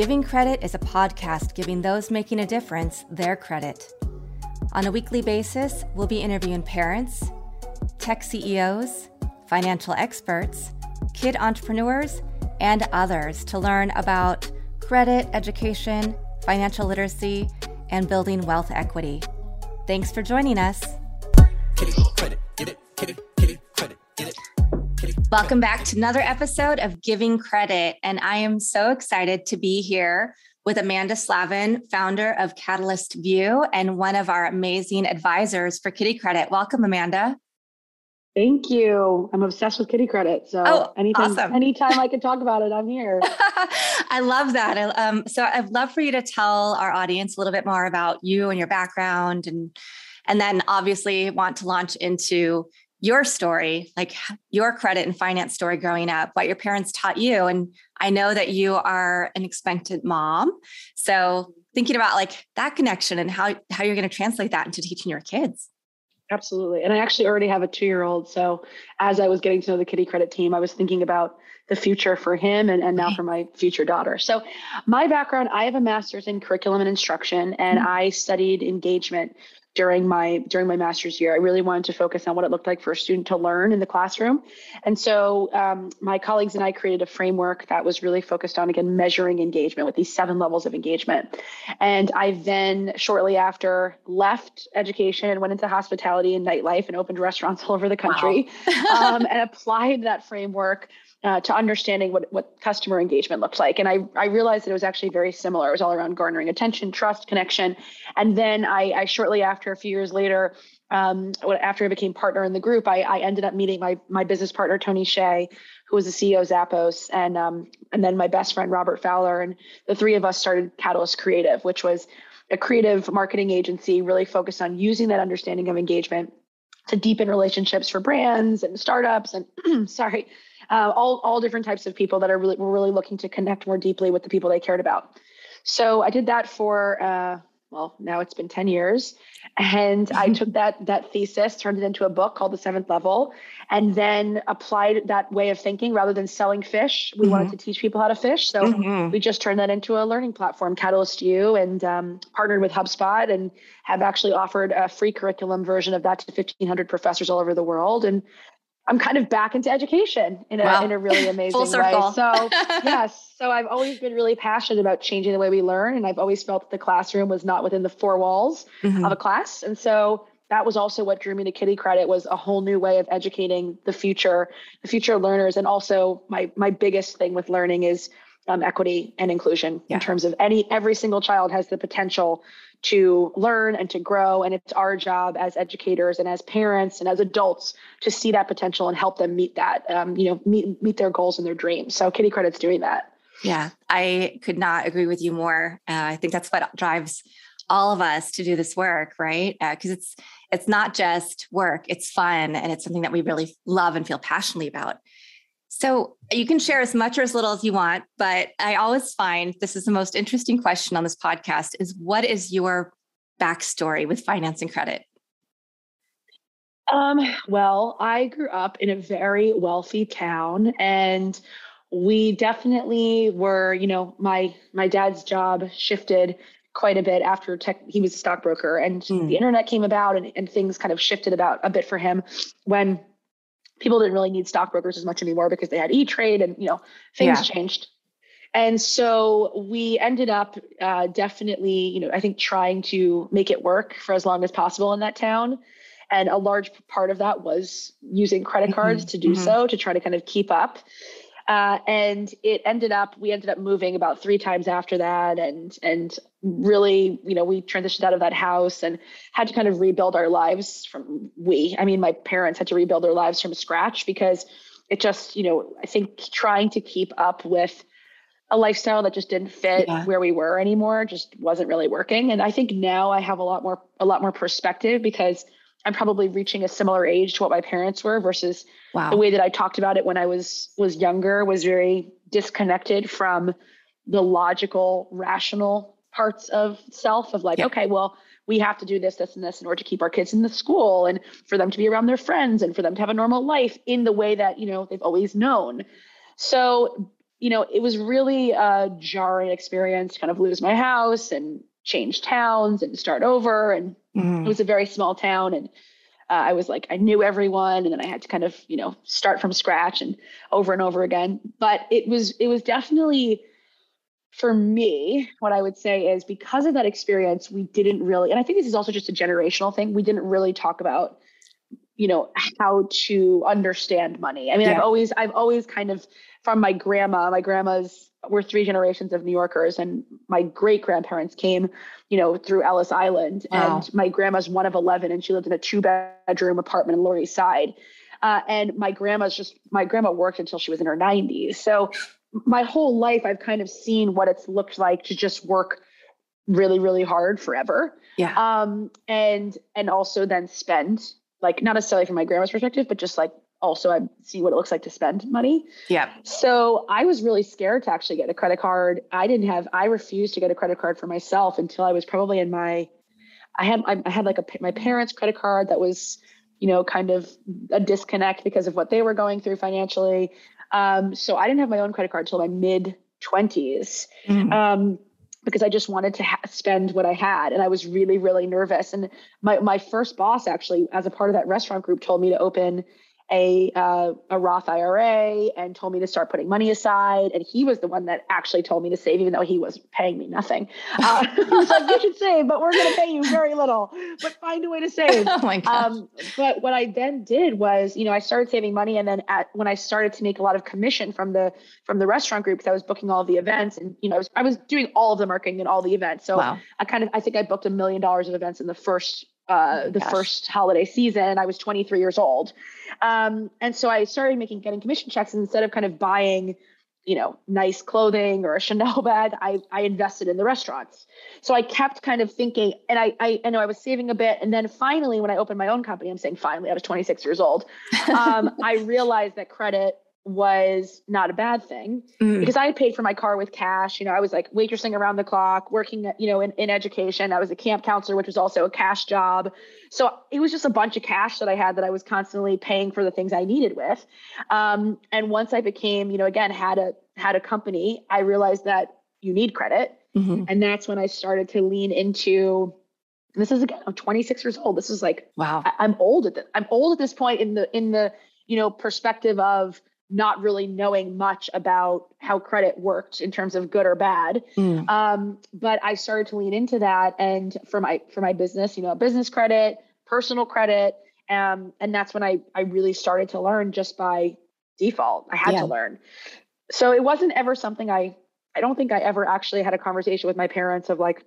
Giving Credit is a podcast giving those making a difference their credit. On a weekly basis, we'll be interviewing parents, tech CEOs, financial experts, kid entrepreneurs, and others to learn about credit, education, financial literacy, and building wealth equity. Thanks for joining us. Welcome back to another episode of Giving Credit. And I am so excited to be here with Amanda Slavin, founder of Catalyst View and one of our amazing advisors for Kiddie Kredit. Welcome, Amanda. Thank you. I'm obsessed with Kiddie Kredit. So oh, anytime, awesome. anytime I can talk about it, I'm here. I love that. Um, so I'd love for you to tell our audience a little bit more about you and your background and and then obviously want to launch into your story, like your credit and finance story growing up, what your parents taught you. And I know that you are an expectant mom. So thinking about like that connection and how, how you're going to translate that into teaching your kids. Absolutely. And I actually already have a two year old. So as I was getting to know the Kiddie Kredit team, I was thinking about the future for him and, and now for my future daughter. So my background, I have a master's in curriculum and instruction, and mm-hmm. I studied engagement during my during my master's year. I really wanted to focus on what it looked like for a student to learn in the classroom, and so um, my colleagues and I created a framework that was really focused on again measuring engagement with these seven levels of engagement. And I then shortly after left education and went into hospitality and nightlife and opened restaurants all over the country wow. um, and applied that framework uh, to understanding what, what customer engagement looked like. And I, I realized that it was actually very similar. It was all around garnering attention, trust, connection. And then I, I shortly after, a few years later, um, after I became partner in the group, I, I ended up meeting my, my business partner, Tony Hsieh, who was the CEO of Zappos, and, um, and then my best friend, Robert Fowler. And the three of us started Catalyst Creative, which was a creative marketing agency really focused on using that understanding of engagement to deepen relationships for brands and startups and sorry uh, all all different types of people that are really were really looking to connect more deeply with the people they cared about. So I did that for uh, well now it's been 10 years and i took that that thesis turned it into a book called the seventh level and then applied that way of thinking rather than selling fish we mm-hmm. wanted to teach people how to fish so mm-hmm. we just turned that into a learning platform catalyst u and um, partnered with hubspot and have actually offered a free curriculum version of that to 1500 professors all over the world and I'm kind of back into education in a wow. in a really amazing way. So yes, so I've always been really passionate about changing the way we learn, and I've always felt that the classroom was not within the four walls mm-hmm. of a class, and so that was also what drew me to Kiddie Kredit was a whole new way of educating the future, the future learners, and also my my biggest thing with learning is um, equity and inclusion yeah. in terms of any every single child has the potential to learn and to grow. And it's our job as educators and as parents and as adults to see that potential and help them meet that, um, you know, meet meet their goals and their dreams. So Kiddie Kredit's doing that. Yeah, I could not agree with you more. Uh, I think that's what drives all of us to do this work, right? Because uh, it's it's not just work; it's fun and it's something that we really love and feel passionately about. So you can share as much or as little as you want, but I always find this is the most interesting question on this podcast is what is your backstory with finance and credit? Um, well, I grew up in a very wealthy town and we definitely were, you know, my my dad's job shifted quite a bit after tech he was a stockbroker and mm. the internet came about and, and things kind of shifted about a bit for him when people didn't really need stockbrokers as much anymore because they had e-trade and you know things yeah. changed and so we ended up uh, definitely you know i think trying to make it work for as long as possible in that town and a large part of that was using credit cards mm-hmm. to do mm-hmm. so to try to kind of keep up uh, and it ended up we ended up moving about three times after that and and really you know we transitioned out of that house and had to kind of rebuild our lives from we i mean my parents had to rebuild their lives from scratch because it just you know i think trying to keep up with a lifestyle that just didn't fit yeah. where we were anymore just wasn't really working and i think now i have a lot more a lot more perspective because I'm probably reaching a similar age to what my parents were versus wow. the way that I talked about it when I was was younger was very disconnected from the logical, rational parts of self of like, okay, well, we have to do this, this, and this in order to keep our kids in the school and for them to be around their friends and for them to have a normal life in the way that, you know, they've always known. So you know, it was really a jarring experience to kind of lose my house and change towns and start over. And mm. it was a very small town. And uh, I was like, I knew everyone. And then I had to kind of, you know, start from scratch and over and over again. But it was, it was definitely, for me, what I would say is because of that experience, we didn't really, and I think this is also just a generational thing, we didn't really talk about you know how to understand money. I mean yeah. i've always i've always kind of from my grandma my grandma's we're three generations of new yorkers and my great grandparents came you know through ellis island wow. and my grandma's one of 11 and she lived in a two bedroom apartment in lower east side. Uh, and my grandma's just my grandma worked until she was in her 90s so my whole life i've kind of seen what it's looked like to just work really really hard forever. Yeah. Um and and also then spend like not necessarily from my grandma's perspective, but just like also I see what it looks like to spend money. Yeah. So I was really scared to actually get a credit card. I didn't have I refused to get a credit card for myself until I was probably in my I had I had like a my parents' credit card that was you know kind of a disconnect because of what they were going through financially. Um, so I didn't have my own credit card until my mid 20s. Mm-hmm. Um, because I just wanted to ha- spend what I had. And I was really, really nervous. And my, my first boss, actually, as a part of that restaurant group, told me to open a uh, a Roth IRA and told me to start putting money aside. And he was the one that actually told me to save, even though he was paying me nothing. Uh, he was like, "You should save, but we're going to pay you very little. But find a way to save." oh my god! Um, but what I then did was, you know, I started saving money, and then at when I started to make a lot of commission from the from the restaurant group, because I was booking all the events, and you know, I was, I was doing all of the marketing and all the events. So wow. I kind of I think I booked a million dollars of events in the first uh, oh the Gosh. first holiday season. I was 23 years old. Um, and so I started making getting commission checks instead of kind of buying, you know, nice clothing or a Chanel bag, I, I invested in the restaurants. So I kept kind of thinking, and I, I, I know I was saving a bit. And then finally, when I opened my own company, I'm saying finally, I was 26 years old. Um, I realized that credit was not a bad thing mm. because I had paid for my car with cash. You know, I was like waitressing around the clock, working, you know, in, in education. I was a camp counselor, which was also a cash job. So it was just a bunch of cash that I had that I was constantly paying for the things I needed with. Um, and once I became, you know, again, had a had a company, I realized that you need credit. Mm-hmm. And that's when I started to lean into this is again, I'm 26 years old. This is like wow. I, I'm old at this. I'm old at this point in the in the you know perspective of not really knowing much about how credit worked in terms of good or bad. Mm. Um, but I started to lean into that, and for my for my business, you know, business credit, personal credit, um, and that's when I I really started to learn just by default. I had yeah. to learn. So it wasn't ever something I I don't think I ever actually had a conversation with my parents of like,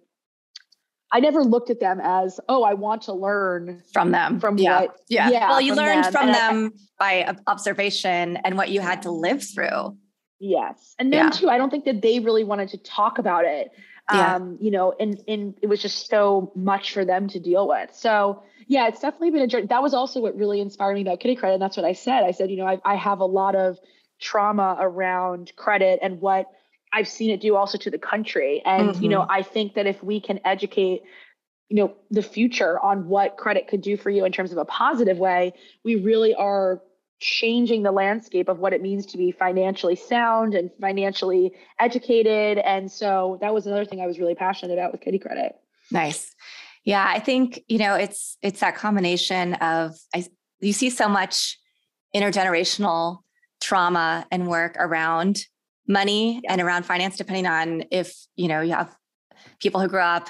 I never looked at them as, oh, I want to learn from them. From yeah. what? Yeah. yeah well, you learned them. from and them I, by observation and what you had to live through. Yes. And then yeah. too, I don't think that they really wanted to talk about it. Yeah. Um, you know, and and it was just so much for them to deal with. So yeah, it's definitely been a journey. That was also what really inspired me about Kiddie Kredit. And that's what I said. I said, you know, I, I have a lot of trauma around credit and what I've seen it do also to the country. And, mm-hmm. you know, mm-hmm. I think that if we can educate, you know, the future on what credit could do for you in terms of a positive way, we really are changing the landscape of what it means to be financially sound and financially educated. And so that was another thing I was really passionate about with Kiddie Kredit. Nice. Yeah, I think, you know, it's it's that combination of I you see so much intergenerational trauma and work around money and around finance, depending on if, you know, you have people who grew up,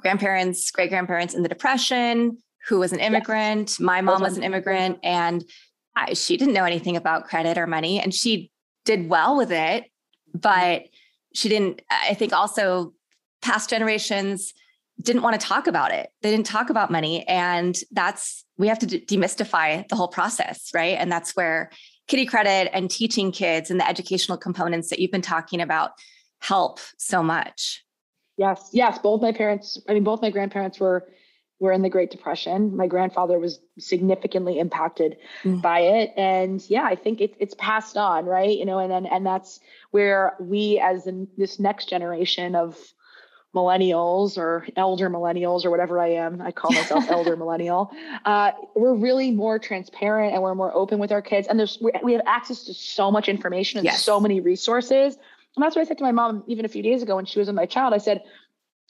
grandparents, great grandparents in the Depression, who was an immigrant. Yes. My mom was an immigrant and I, she didn't know anything about credit or money and she did well with it, but mm-hmm. she didn't, I think also past generations didn't want to talk about it. They didn't talk about money. And that's, we have to demystify the whole process, right? And that's where Kiddie Kredit and teaching kids and the educational components that you've been talking about help so much. Yes, yes. Both my parents, I mean, both my grandparents were were in the Great Depression. My grandfather was significantly impacted mm. by it, and yeah, I think it, it's passed on, right? You know, and then and that's where we, as in this next generation of millennials or elder millennials or whatever I am. I call myself elder millennial. Uh, we're really more transparent and we're more open with our kids. And there's we have access to so much information and yes. so many resources. And that's what I said to my mom even a few days ago when she was with my child. I said,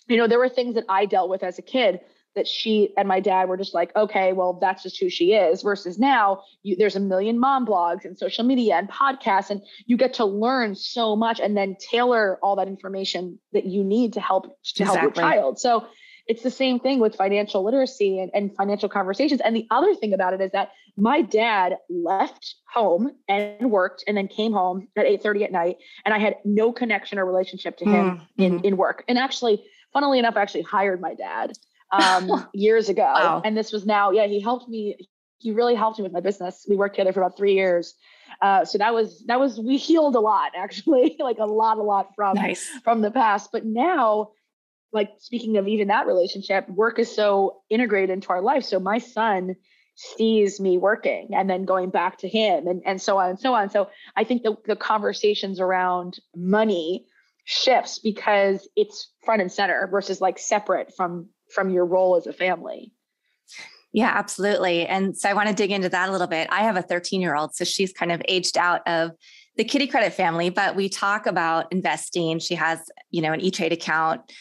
you know, there were things that I dealt with as a kid that she and my dad were just like, okay, well, that's just who she is. Versus now, you, there's a million mom blogs and social media and podcasts, and you get to learn so much and then tailor all that information that you need to help to exactly. help your child. So it's the same thing with financial literacy and, and financial conversations. And the other thing about it is that my dad left home and worked and then came home at 8:30 at night. And I had no connection or relationship to him mm-hmm. in, in work. And actually, funnily enough, I actually hired my dad um, years ago. Wow. And this was now, yeah, he helped me. He really helped me with my business. We worked together for about three years. Uh, so that was that was we healed a lot actually, like a lot, a lot from nice. from the past. But now, like speaking of even that relationship, work is so integrated into our life. So my son sees me working and then going back to him and, and so on and so on. So I think the, the conversations around money shifts because it's front and center versus like separate from from your role as a family. Yeah, absolutely. And so I want to dig into that a little bit. I have a 13 year old, so she's kind of aged out of the Kiddie Kredit family, but we talk about investing. She has, you know, an E Trade account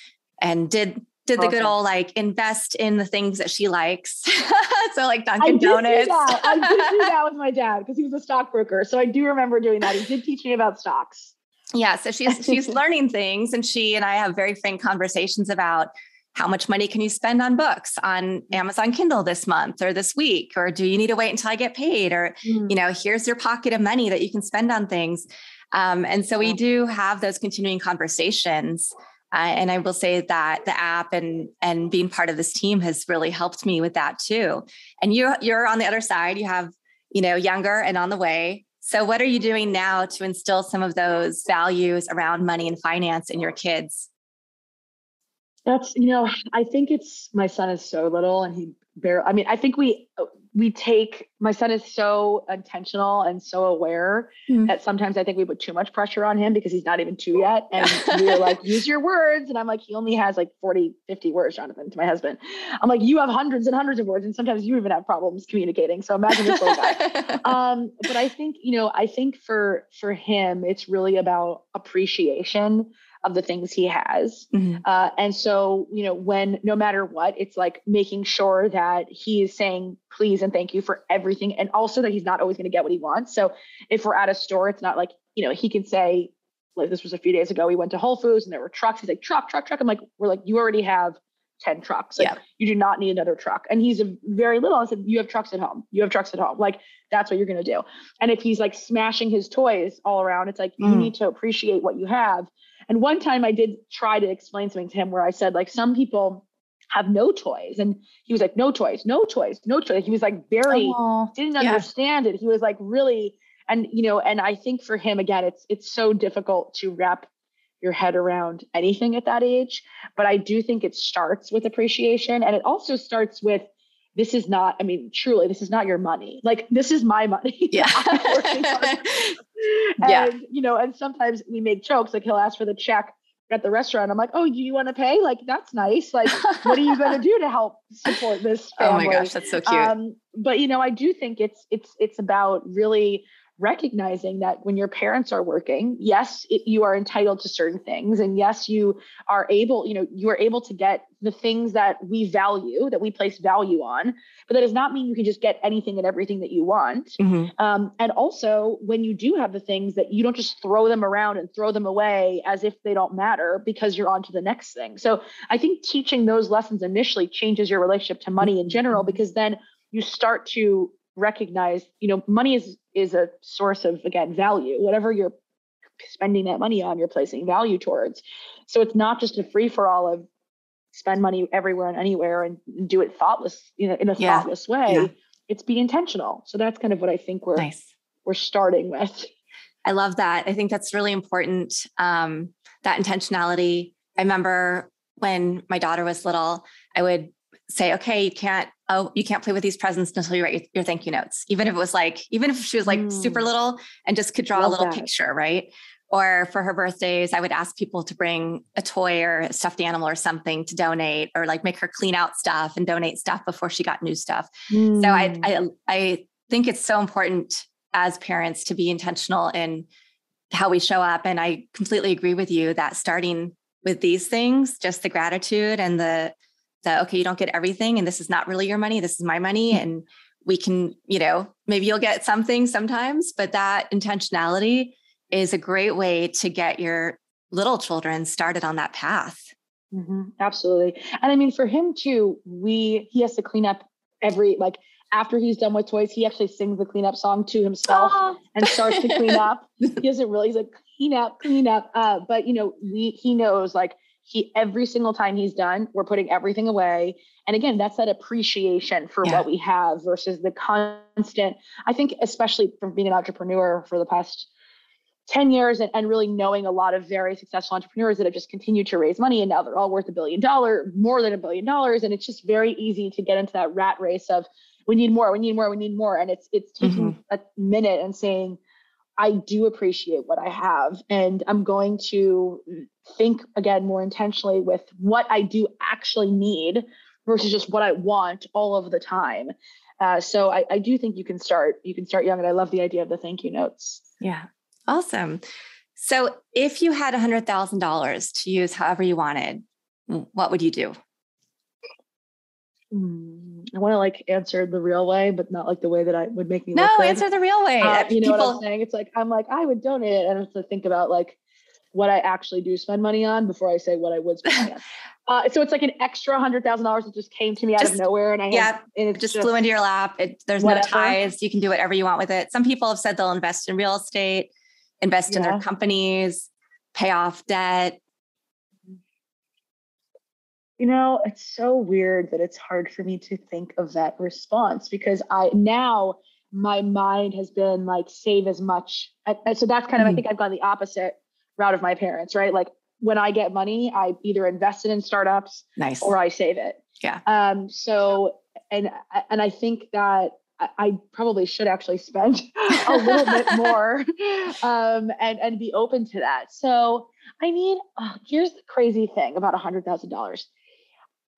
and did did the good old like invest in the things that she likes. so like Dunkin' I Donuts. I did do that with my dad because he was a stockbroker. So I do remember doing that. He did teach me about stocks. Yeah. So she's she's learning things and she and I have very frank conversations about how much money can you spend on books on Amazon Kindle this month or this week? Or do you need to wait until I get paid? Or, mm. you know, here's your pocket of money that you can spend on things. Um, and so we do have those continuing conversations. Uh, and I will say that the app and and being part of this team has really helped me with that too. And you you're on the other side. You have you know younger and on the way. So what are you doing now to instill some of those values around money and finance in your kids? That's you know, I think it's my son is so little and he barely I mean, I think we we take my son is so intentional and so aware mm-hmm. that sometimes I think we put too much pressure on him because he's not even two yet. And we're like, use your words. And I'm like, he only has like 40, 50 words, Jonathan, to my husband. I'm like, you have hundreds and hundreds of words. And sometimes you even have problems communicating. So imagine this little guy. um, but I think, you know, I think for for him, it's really about appreciation of the things he has. Mm-hmm. Uh, and so, you know, when no matter what, it's like making sure that he is saying please and thank you for everything. And also that he's not always going to get what he wants. So if we're at a store, it's not like, you know, he can say, like this was a few days ago, we went to Whole Foods and there were trucks. He's like, truck, truck, truck. I'm like, we're like, you already have 10 trucks. Like, yeah. you do not need another truck. And he's a very little. I said, you have trucks at home. You have trucks at home. Like, that's what you're going to do. And if he's like smashing his toys all around, it's like, mm. you need to appreciate what you have and one time I did try to explain something to him where I said, like, some people have no toys. And he was like, no toys, no toys, no toys. He was like very oh, didn't understand yeah. it. He was like really, and you know, and I think for him again, it's it's so difficult to wrap your head around anything at that age. But I do think it starts with appreciation. And it also starts with this is not, I mean, truly, this is not your money. Like this is my money. Yeah. and, yeah. you know, and sometimes we make jokes, like he'll ask for the check at the restaurant. I'm like, oh, do you want to pay? Like, that's nice. Like, what are you going to do to help support this family? Oh my gosh, that's so cute. Um, but you know, I do think it's it's it's about really recognizing that when your parents are working yes it, you are entitled to certain things and yes you are able you know you are able to get the things that we value that we place value on but that does not mean you can just get anything and everything that you want mm-hmm. um, and also when you do have the things that you don't just throw them around and throw them away as if they don't matter because you're on to the next thing so i think teaching those lessons initially changes your relationship to money in general because then you start to recognize you know money is is a source of again value. Whatever you're spending that money on you're placing value towards. So it's not just a free for all of spend money everywhere and anywhere and do it thoughtless you know in a yeah. thoughtless way. Yeah. it's be intentional. So that's kind of what i think we're nice. we're starting with. I love that. I think that's really important um, that intentionality. I remember when my daughter was little i would say, okay, you can't, oh, you can't play with these presents until you write your, your thank you notes. Even if it was like, even if she was like mm. super little and just could draw Love a little that. picture, right? or for her birthdays, I would ask people to bring a toy or a stuffed animal or something to donate, or like make her clean out stuff and donate stuff before she got new stuff. Mm. So I, I, I think it's so important as parents to be intentional in how we show up. And I completely agree with you that starting with these things, just the gratitude and the the okay, you don't get everything, and this is not really your money. This is my money, mm. and we can, you know, maybe you'll get something sometimes, but that intentionality is a great way to get your little children started on that path. Mm-hmm, absolutely. And I mean, for him too, we, he has to clean up every, like after he's done with toys, he actually sings the cleanup song to himself oh. and starts to clean up. he doesn't really, he's like, clean up, clean up. Uh, but you know, we, he knows like he, every single time he's done, we're putting everything away. And again, that's that appreciation for yeah. what we have versus the constant, I think, especially from being an entrepreneur for the past 10 years and, and really knowing a lot of very successful entrepreneurs that have just continued to raise money and now they're all worth a billion dollar more than a billion dollars and it's just very easy to get into that rat race of we need more we need more we need more and it's it's taking mm-hmm. a minute and saying i do appreciate what i have and i'm going to think again more intentionally with what i do actually need versus just what i want all of the time uh, so I, I do think you can start you can start young and i love the idea of the thank you notes yeah Awesome. So, if you had $100,000 to use however you wanted, what would you do? Mm, I want to like answer the real way, but not like the way that I would make me. No, answer the real way. Uh, you know People... what I'm saying? It's like I'm like I would donate it, and I have to think about like what I actually do spend money on before I say what I would spend money on. Uh, so it's like an extra hundred thousand dollars that just came to me out just, of nowhere, and I yeah, have, and it just, just, flew into your lap. It, there's whatever. no ties. You can do whatever you want with it. Some people have said they'll invest in real estate invest yeah. in their companies, pay off debt? You know, it's so weird that it's hard for me to think of that response because I now my mind has been like save as much. so that's kind of, mm I think I've gone the opposite route of my parents, right? Like when I get money, I either invest it in startups nice. or I save it. Yeah. Um, so, and, and I think that I probably should actually spend a little bit more um, and and be open to that. So I mean, oh, here's the crazy thing about a hundred thousand dollars.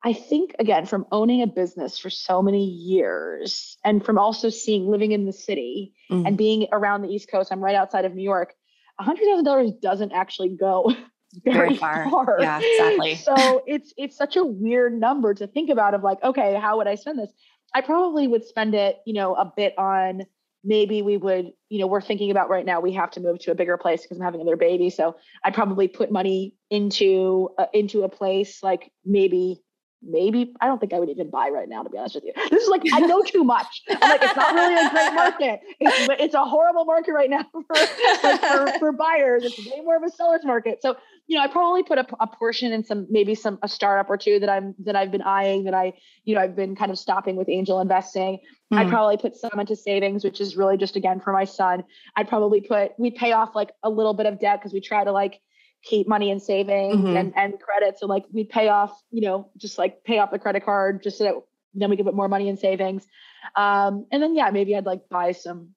I think again from owning a business for so many years and from also seeing living in the city mm-hmm. and being around the East Coast, I'm right outside of New York. A hundred thousand dollars doesn't actually go very, very far. far. Yeah, exactly. so it's it's such a weird number to think about of like, okay, how would I spend this? I probably would spend it, you know, a bit on maybe we would, you know, we're thinking about right now we have to move to a bigger place because I'm having another baby. So I'd probably put money into uh, into a place like maybe maybe I don't think I would even buy right now, to be honest with you. This is like I know too much. I'm like, it's not really a great market. It's, it's a horrible market right now for, like, for, for buyers. It's way more of a seller's market. So you know, I probably put a, a portion in some maybe some a startup or two that I'm that I've been eyeing that I you know I've been kind of stopping with angel investing. Mm. I'd probably put some into savings, which is really just again for my son. I'd probably put we pay off like a little bit of debt because we try to like keep money in savings mm-hmm. and, and credit. So like we pay off, you know, just like pay off the credit card just so that then we can put more money in savings. Um, and then yeah, maybe I'd like buy some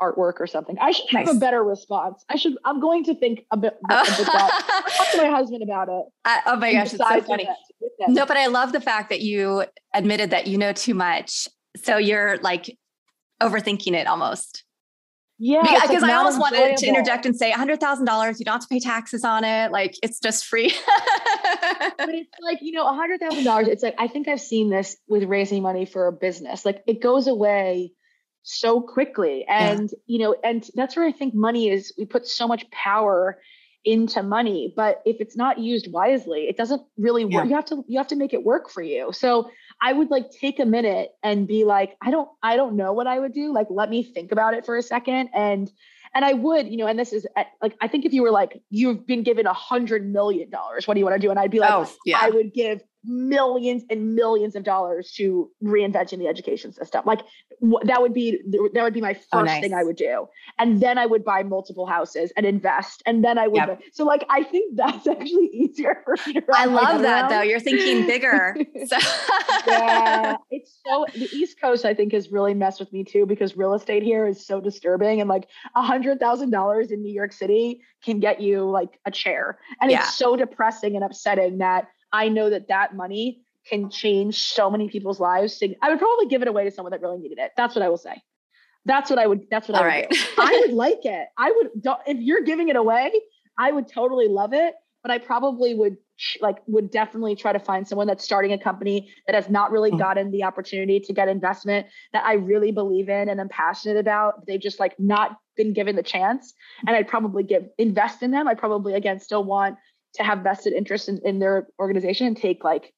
artwork or something. I should nice. have a better response. I should. I'm going to think a bit. A bit talk to my husband about it. I, oh my gosh, it's so funny. No, but I love the fact that you admitted that you know too much. So you're like overthinking it almost. Yeah, because like I almost wanted to interject and say hundred thousand dollars. You don't have to pay taxes on it. Like it's just free. but it's like you know, hundred thousand dollars. It's like I think I've seen this with raising money for a business. Like it goes away so quickly, and yeah. you know, and that's where I think money is. We put so much power into money but if it's not used wisely it doesn't really work yeah. you have to you have to make it work for you so i would like take a minute and be like i don't i don't know what i would do. Like let me think about it for a second. And and i would you know and this is eh, like i think if you were like you've been given a hundred million dollars what do you want to do? And i'd be like oh, yeah. i would give millions and millions of dollars to reinventing the education system. Like w- that would be that would be my oh, first oh, nice. thing I would do, and then I would buy multiple houses and invest, and then I would. Yep. So like I think that's actually easier for me to. I love that around. though. You're thinking bigger. so. yeah, it's so the East Coast I think has really messed with me too because real estate here is so disturbing, and like a hundred thousand dollars in New York City can get you like a chair, and yeah. it's so depressing and upsetting that I know that that money can change so many people's lives. I would probably give it away to someone that really needed it. That's what I will say. That's what I would. That's what All I would. Right. Do. I would like it. I would. If you're giving it away, I would totally love it. But I probably would like would definitely try to find someone that's starting a company that has not really mm-hmm. gotten the opportunity to get investment that I really believe in and I'm passionate about. They've just like not been given the chance, and I'd probably give invest in them. I probably again still want to have vested interest in, in their organization and take like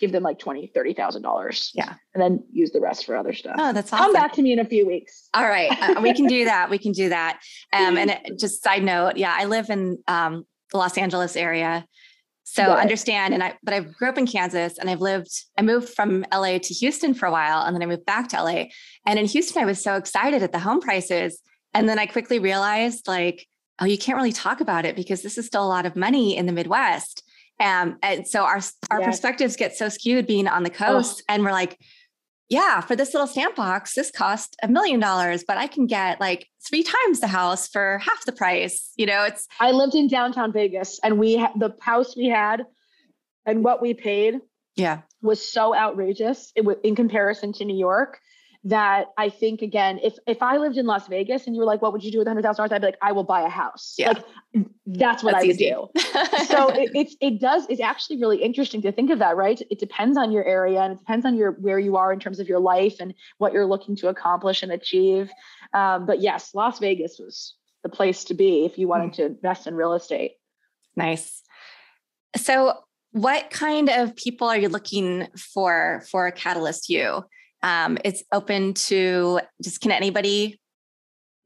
give them like twenty, thirty thousand dollars. Yeah. And then use the rest for other stuff. Oh, that's awesome. Come back to me in a few weeks. All right. Uh, we can do that. We can do that. Um, and it, just side note, yeah, I live in um, the Los Angeles area. So yeah. understand, and I, but I grew up in Kansas and I've lived, I moved from LA to Houston for a while and then I moved back to LA. And in Houston, I was so excited at the home prices. And then I quickly realized like, oh, you can't really talk about it because this is still a lot of money in the Midwest. Um, and so our our yes. perspectives get so skewed being on the coast, oh. and we're like, yeah, for this little stamp box, this cost a million dollars, but I can get like three times the house for half the price. You know, it's. I lived in downtown Vegas, and we ha- the house we had, and what we paid, yeah, was so outrageous. It was in comparison to New York that I think again, if if I lived in Las Vegas and you were like, what would you do with hundred thousand dollars? I'd be like, I will buy a house. Yeah. Like that's what that's I would easy. do. so it, it's it does it's actually really interesting to think of that, right? It depends on your area and it depends on your where you are in terms of your life and what you're looking to accomplish and achieve. Um, but yes, Las Vegas was the place to be if you wanted mm-hmm. to invest in real estate. Nice. So what kind of people are you looking for for a Catalyst U um, it's open to just can anybody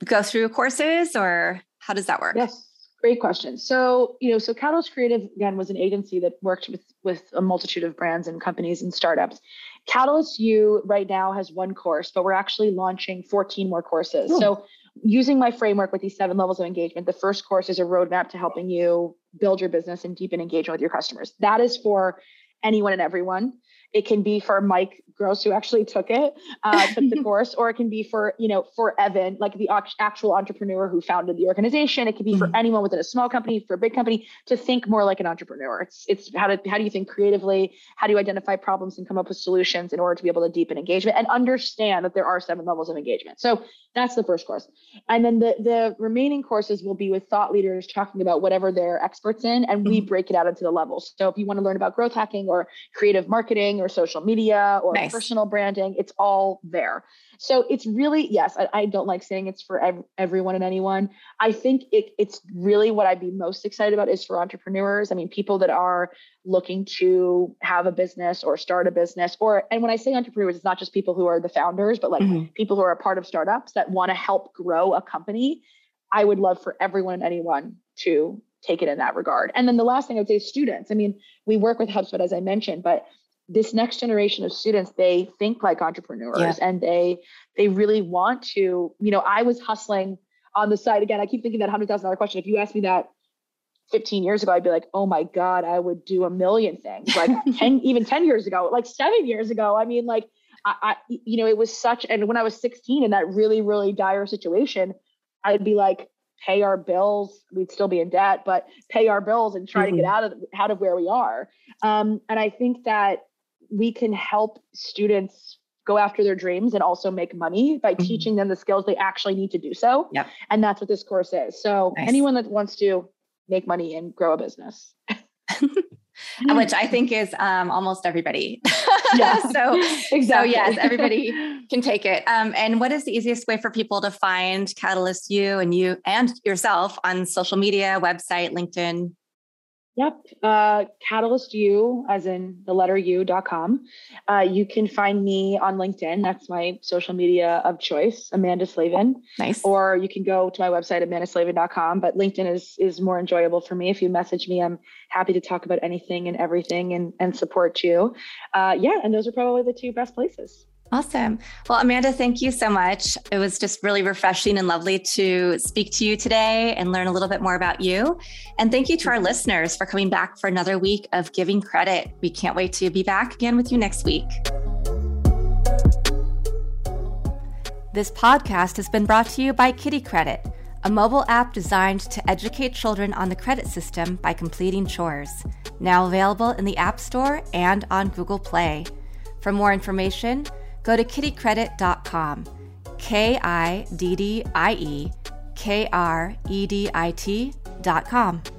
go through courses or how does that work? Yes, great question. So, you know, so Catalyst Creative again was an agency that worked with with a multitude of brands and companies and startups. Catalyst U right now has one course, but we're actually launching 14 more courses. Ooh. So using my framework with these seven levels of engagement, the first course is a roadmap to helping you build your business and deepen engagement with your customers. That is for anyone and everyone. It can be for Mike Gross, who actually took it, uh, took the course, or it can be for, you know, for Evan, like the actual entrepreneur who founded the organization. It can be mm-hmm. for anyone within a small company, for a big company, to think more like an entrepreneur. It's it's how to how do you think creatively? How do you identify problems and come up with solutions in order to be able to deepen engagement and understand that there are seven levels of engagement. So that's the first course. And then the the remaining courses will be with thought leaders talking about whatever they're experts in, and we mm-hmm. break it out into the levels. So if you want to learn about growth hacking or creative marketing or social media or nice. Personal branding, it's all there. So it's really, yes, I, I don't like saying it's for ev- everyone and anyone. I think it, it's really what I'd be most excited about is for entrepreneurs. I mean, people that are looking to have a business or start a business, or, and when I say entrepreneurs, it's not just people who are the founders, but like mm-hmm. people who are a part of startups that want to help grow a company. I would love for everyone and anyone to take it in that regard. And then the last thing I would say is students. I mean, we work with HubSpot, as I mentioned, but this next generation of students they think like entrepreneurs yeah. and they they really want to you know i was hustling on the side again i keep thinking that $100000 question if you asked me that 15 years ago i'd be like oh my god i would do a million things like 10 even 10 years ago like 7 years ago i mean like I, I you know it was such and when i was 16 in that really really dire situation i'd be like pay our bills we'd still be in debt but pay our bills and try mm-hmm. to get mm-hmm. out of out of where we are um, and i think that we can help students go after their dreams and also make money by mm-hmm. teaching them the skills they actually need to do so. Yep. And that's what this course is. So nice. anyone that wants to make money and grow a business. Which I think is um, almost everybody. Yeah. so, exactly. so yes, everybody can take it. Um, and what is the easiest way for people to find Catalyst U and you and yourself on social media, website, LinkedIn? Yep. Uh, Catalyst U, as in the letter U.com. Uh, you can find me on LinkedIn. That's my social media of choice, Amanda Slavin. Nice. Or you can go to my website, amandaslavin.com. But LinkedIn is is more enjoyable for me. If you message me, I'm happy to talk about anything and everything and, and support you. Uh, yeah. And those are probably the two best places. Awesome. Well, Amanda, thank you so much. It was just really refreshing and lovely to speak to you today and learn a little bit more about you. And thank you to our listeners for coming back for another week of giving credit. We can't wait to be back again with you next week. This podcast has been brought to you by Kiddie Kredit, a mobile app designed to educate children on the credit system by completing chores. Now available in the App Store and on Google Play. For more information, go to kiddiekredit.com. K I D D I E K R E D I T.com.